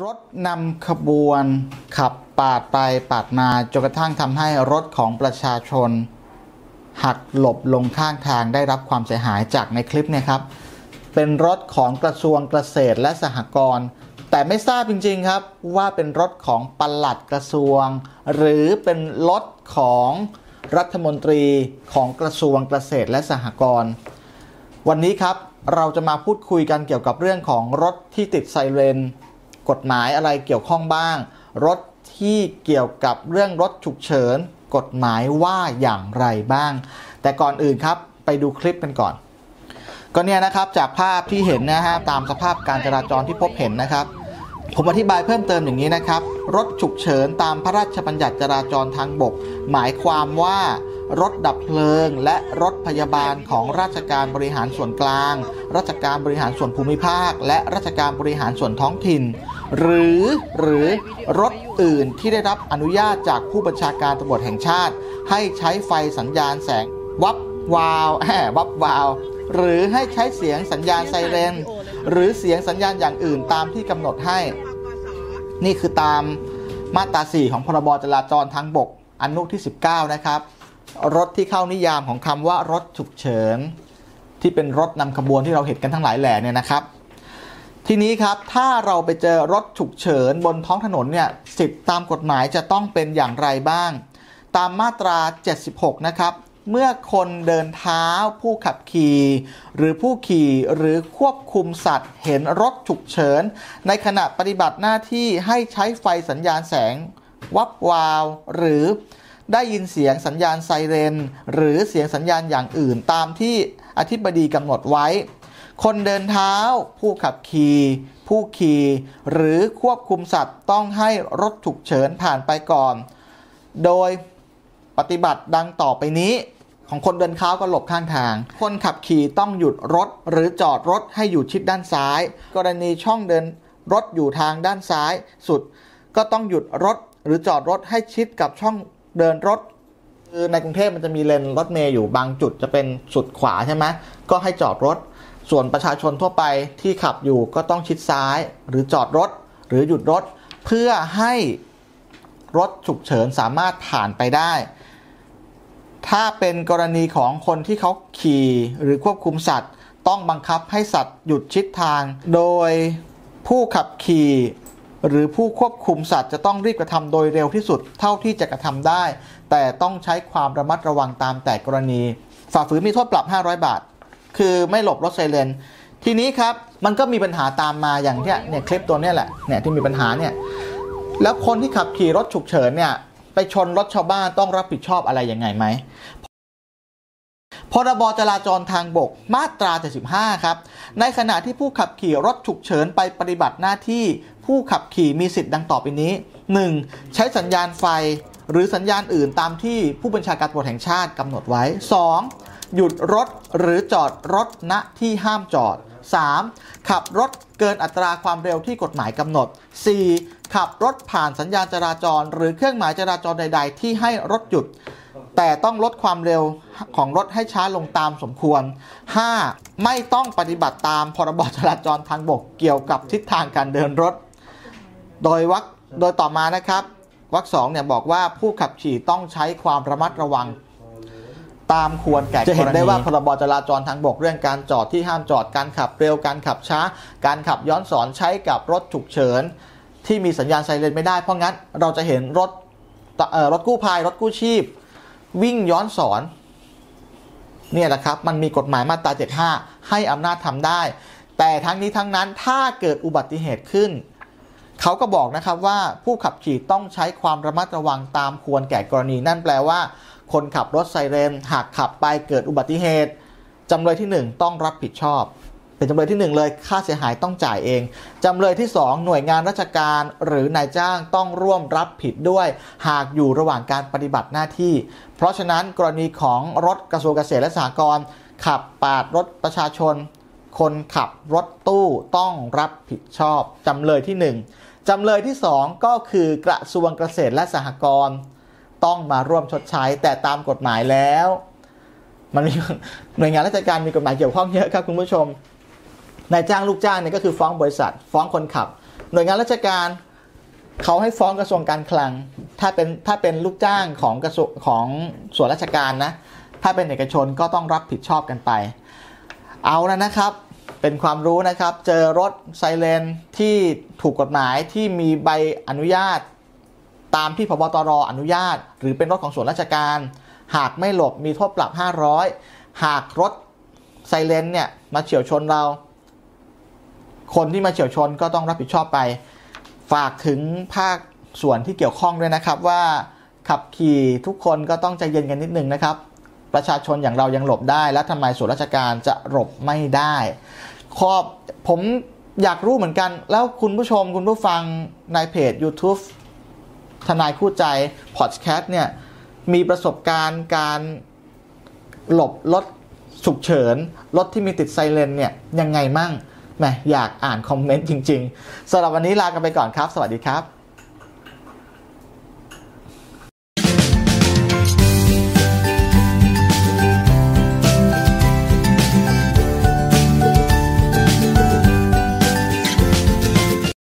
รถนำขบวนขับปาดไปปาดมาจนกระทั่งทำให้รถของประชาชน หักหลบลงข้างทางได้รับความเสียหายจากในคลิปเนี่ยครับ เป็นรถของกระทรวงเกษตรและสหกรณ์แต่ไม่ทราบจริงๆครับว่าเป็นรถของปลัดกระทรวง หรือเป็นรถของรัฐมนตรีของกระทรวงเกษตรและสหกรณ์วันนี้ครับเราจะมาพูดคุยกันเกี่ยวกับเรื่องของรถที่ติดไซเรน กฎหมายอะไรเกี่ยวข้องบ้าง รถที่เกี่ยวกับเรื่องรถฉุกเฉิน กฎหมายว่าอย่างไรบ้าง แต่ก่อนอื่นครับไปดูคลิปกันก่อน ก็เนี่ยนะครับจากภาพที่เห็นนะฮะตามสภาพการจราจรที่พบเห็นนะครับ ผมอธิบายเพิ่มเติมอย่างนี้นะครับ รถฉุกเฉินตามพระราชบัญญัติจราจรทางบก หมายความว่า รถดับเพลิง และรถพยาบาลของราชการบริหารส่วนกลาง ราชการบริหารส่วนภูมิภาค และราชการบริหารส่วนท้องถิ่น หรือหรือรถอื่นที่ได้รับอนุญาตจากผู้บัญชาการตำรวจแห่งชาติ ให้ใช้ไฟสัญญาณแสงวับวาวแหมวับวาว หรือให้ใช้เสียงสัญญาณไซเรน หรือเสียงสัญญาณอย่างอื่นตามที่กำหนดให้ นี่คือตามมาตรา 4 ของพรบจราจรทางบกอนุที่ 19 นะครับ รถที่เข้านิยามของคำว่ารถฉุกเฉินที่เป็นรถนำขบวนที่เราเห็นกันทั้งหลายแหล่เนี่ยนะครับ ทีนี้ครับถ้าเราไปเจอรถฉุกเฉินบนท้องถนนเนี่ยสิทธิตามกฎหมายจะต้องเป็นอย่างไรบ้าง ตามมาตรา 76 นะครับ เมื่อคนเดินเท้า ผู้ขับขี่ หรือผู้ขี่หรือควบคุมสัตว์ เห็นรถฉุกเฉิน ในขณะปฏิบัติหน้าที่ให้ใช้ไฟสัญญาณแสง วับวาว หรือ ได้ยินเสียงสัญญาณไซเรน หรือเสียงสัญญาณอย่างอื่นตามที่อธิบดีกำหนดไว้ คนเดินเท้า ผู้ขับขี่ผู้ขี่หรือควบคุมสัตว์ต้องให้รถฉุกเฉินผ่านไปก่อน โดยปฏิบัติดังต่อไปนี้ ของคนเดินเท้าก็หลบข้างทาง คนขับขี่ต้องหยุดรถหรือจอดรถให้อยู่ชิดด้านซ้าย กรณีช่องเดินรถอยู่ทางด้านซ้ายสุด ก็ต้องหยุดรถหรือจอดรถให้ชิดกับช่อง เดินรถคือในกรุงเทพมันจะมีเลนรถเมย์อยู่บางจุดจะเป็นสุดขวาใช่ไหมก็ให้จอดรถ ส่วนประชาชนทั่วไปที่ขับอยู่ก็ต้องชิดซ้าย หรือจอดรถ หรือหยุดรถ เพื่อให้รถฉุกเฉินสามารถผ่านไปได้ ถ้าเป็นกรณีของคนที่เขาขี่หรือควบคุมสัตว์ ต้องบังคับให้สัตว์หยุดชิดทาง โดยผู้ขับขี่ หรือผู้ควบคุมสัตว์จะต้องรีบกระทำโดยเร็วที่สุดเท่าที่จะกระทำได้ แต่ต้องใช้ความระมัดระวังตามแต่กรณี ฝ่าฝืนมีโทษปรับ 500 บาท คือไม่หลบรถไซเรนทีนี้ครับมันก็มีปัญหาตามมาอย่างเนี้ยเนี่ยคลิปตัวเนี้ยแหละเนี่ยที่มีปัญหาเนี่ยแล้วคนที่ขับขี่รถฉุกเฉินเนี่ยไปชนรถชาวบ้านต้องรับผิดชอบอะไรยังไงไหมพรบจราจรทางบกมาตรา 75 ครับ ในขณะที่ผู้ขับขี่รถฉุกเฉินไปปฏิบัติหน้าที่ ผู้ขับขี่มีสิทธิ์ดังต่อไปนี้ 1. ใช้สัญญาณไฟหรือสัญญาณอื่นตามที่ผู้บัญชาการตำรวจแห่งชาติกำหนดไว้ 2. หยุดรถหรือจอดรถณที่ห้ามจอด 3. ขับรถเกินอัตราความเร็วที่กฎหมายกำหนด 4. ขับรถผ่านสัญญาณจราจร หรือเครื่องหมายจราจรใด ๆ ที่ให้รถหยุด แต่ต้องลดความเร็วของรถให้ช้าลงตามสมควร 5. ไม่ต้องปฏิบัติตามพรบจราจรทางบกเกี่ยวกับทิศทางการเดินรถ โดยวักโดยต่อมานะครับวรรคสองเนี่ยบอกว่าผู้ขับขี่ต้องใช้ความระมัดระวัง ตามควรแก่จะเห็นได้ว่าพรบจราจรทางบกเรื่องการจอดที่ห้ามจอดการขับเร็วการขับช้า การขับย้อนสอนใช้กับรถฉุกเฉิน ที่มีสัญญาณไซเรนไม่ได้เพราะงั้นเราจะเห็นรถรถกู้ภัยรถกู้ชีพ วิ่งย้อนสอนเนี่ยแหละครับ มันมีกฎหมายมาตรา 75 ให้อำนาจทำได้ แต่ทั้งนี้ทั้งนั้นถ้าเกิดอุบัติเหตุขึ้น เขาก็บอกนะครับว่าผู้ขับขี่ต้องใช้ความระมัดระวังตามควรแก่กรณี นั่นแปลว่า คนขับรถไซเรนหากขับไปเกิดอุบัติเหตุจำเลยที่ 1 ต้องรับผิดชอบ เป็นจำเลยที่ 1 เลยค่าเสียหายต้องจ่ายเองจำเลยที่ 2 หน่วยงานราชการหรือนายจ้างต้องร่วมรับผิดด้วย หากอยู่ระหว่างการปฏิบัติหน้าที่ เพราะฉะนั้นกรณีของรถกระทรวงเกษตรและสหกรณ์ขับปาดรถประชาชน คนขับรถตู้ต้องรับผิดชอบจำเลยที่ 1 จำเลยที่ 2 ก็คือกระทรวงเกษตรและสหกรณ์ต้องมาร่วมชดใช้แต่ตามกฎหมายแล้ว มันมีหน่วยงานราชการมีกฎหมายเกี่ยวข้องเยอะครับคุณผู้ชมนายจ้างลูกจ้างเนี่ยก็คือฟ้องบริษัท ฟ้องคนขับ หน่วยงานราชการเขาให้ฟ้องกระทรวงการคลัง ถ้าเป็นถ้าเป็นลูกจ้างของกระทรวงของส่วนราชการนะ ถ้าเป็นเอกชนก็ต้องรับผิดชอบกันไป เอาแล้วนะครับ เป็นความรู้นะครับ เจอรถไซเรนที่ถูกกฎหมายที่มีใบอนุญาต ตามที่พบตรอนุญาต หรือเป็นรถของส่วนราชการ หากไม่หลบมีโทษปรับ 500 หากรถไซเรนเนี่ยมาเฉียวชนเรา คนที่มาเฉียวชนก็ต้องรับผิดชอบไป ฝากถึงภาคส่วนที่เกี่ยวข้องด้วยนะครับว่าขับขี่ทุกคนก็ต้องใจเย็นกันนิดนึงนะครับ ประชาชนอย่างเรายังหลบได้ แล้วทำไมส่วนราชการจะหลบไม่ได้ ขอบผมอยากรู้เหมือนกัน แล้วคุณผู้ชมคุณผู้ฟังในเพจ YouTube ทนายคู่ใจพอดแคสต์เนี่ย มีประสบการณ์การหลบรถฉุกเฉินรถที่มีติดไซเรนเนี่ย ยังไงมั่งแหมอยากอ่านคอมเมนต์จริง ๆสำหรับวันนี้ลากันไปก่อนครับ สวัสดีครับ